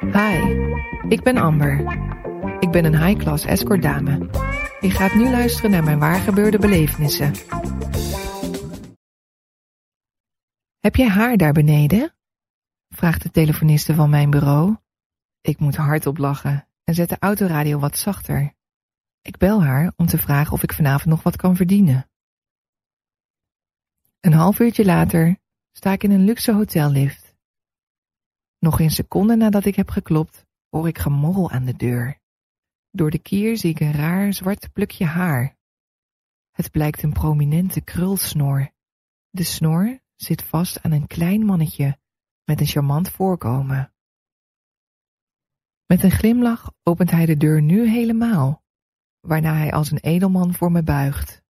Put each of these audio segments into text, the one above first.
Hi, ik ben Amber. Ik ben een high-class escort dame. Je gaat nu luisteren naar mijn waargebeurde belevenissen. Heb jij haar daar beneden? vraagt de telefoniste van mijn bureau. Ik moet hardop lachen en zet de autoradio wat zachter. Ik bel haar om te vragen of ik vanavond nog wat kan verdienen. Een half uurtje later sta ik in een luxe hotellift. Nog een seconde nadat ik heb geklopt, hoor ik gemorrel aan de deur. Door de kier zie ik een raar zwart plukje haar. Het blijkt een prominente krulsnor. De snor zit vast aan een klein mannetje met een charmant voorkomen. Met een glimlach opent hij de deur nu helemaal, waarna hij als een edelman voor me buigt.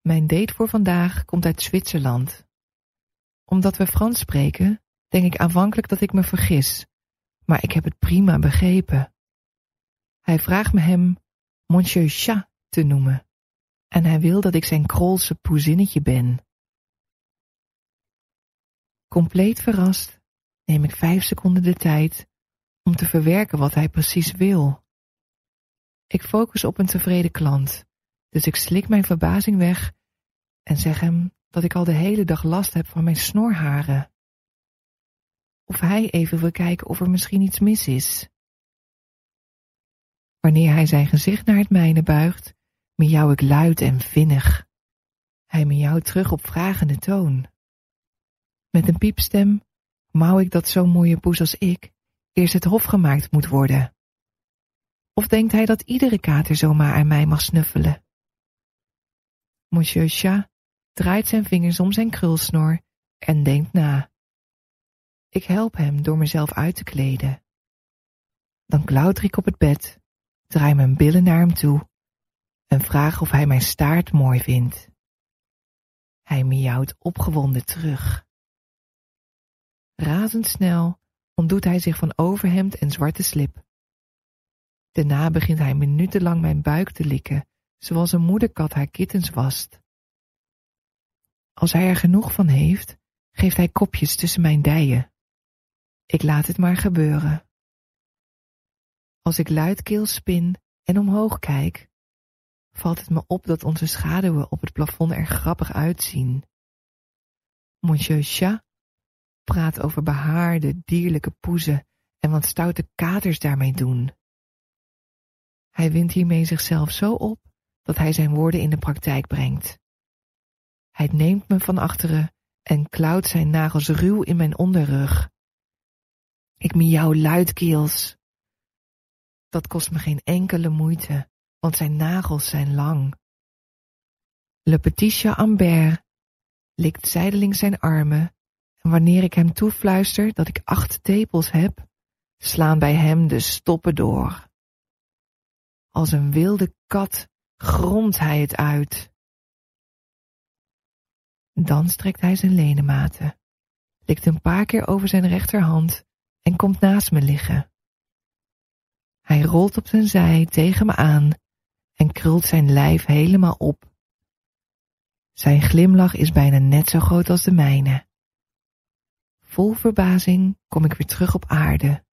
Mijn date voor vandaag komt uit Zwitserland. Omdat we Frans spreken, denk ik aanvankelijk dat ik me vergis, maar ik heb het prima begrepen. Hij vraagt me hem Monsieur Chat te noemen en hij wil dat ik zijn krolse poezinnetje ben. Compleet verrast neem ik vijf seconden de tijd om te verwerken wat hij precies wil. Ik focus op een tevreden klant, dus ik slik mijn verbazing weg en zeg hem dat ik al de hele dag last heb van mijn snorharen. Of hij even wil kijken of er misschien iets mis is. Wanneer hij zijn gezicht naar het mijne buigt, miauw ik luid en vinnig. Hij miauwt terug op vragende toon. Met een piepstem mouw ik dat zo'n mooie poes als ik eerst het hof gemaakt moet worden. Of denkt hij dat iedere kater zomaar aan mij mag snuffelen? Monsieur Chat draait zijn vingers om zijn krulsnor en denkt na. Ik help hem door mezelf uit te kleden. Dan klauter ik op het bed, draai mijn billen naar hem toe en vraag of hij mijn staart mooi vindt. Hij miauwt opgewonden terug. Razendsnel ontdoet hij zich van overhemd en zwarte slip. Daarna begint hij minutenlang mijn buik te likken, zoals een moederkat haar kittens wast. Als hij er genoeg van heeft, geeft hij kopjes tussen mijn dijen. Ik laat het maar gebeuren. Als ik luidkeels spin en omhoog kijk, valt het me op dat onze schaduwen op het plafond er grappig uitzien. Monsieur Chat praat over behaarde, dierlijke poezen en wat stoute katers daarmee doen. Hij wint hiermee zichzelf zo op dat hij zijn woorden in de praktijk brengt. Hij neemt me van achteren en klauwt zijn nagels ruw in mijn onderrug. Ik miauw luidkeels. Dat kost me geen enkele moeite, want zijn nagels zijn lang. Le Petit Ambert likt zijdelings zijn armen en wanneer ik hem toefluister dat ik acht tepels heb, slaan bij hem de stoppen door. Als een wilde kat gromt hij het uit. Dan strekt hij zijn ledematen, likt een paar keer over zijn rechterhand komt naast me liggen. Hij rolt op zijn zij tegen me aan en krult zijn lijf helemaal op. Zijn glimlach is bijna net zo groot als de mijne. Vol verbazing kom ik weer terug op aarde.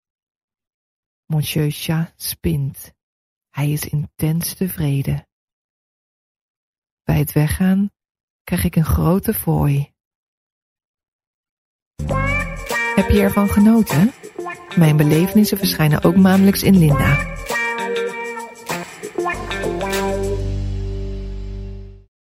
Monsieur Chat spint. Hij is intens tevreden. Bij het weggaan krijg ik een grote fooi. Heb je ervan genoten? Mijn belevenissen verschijnen ook maandelijks in Linda.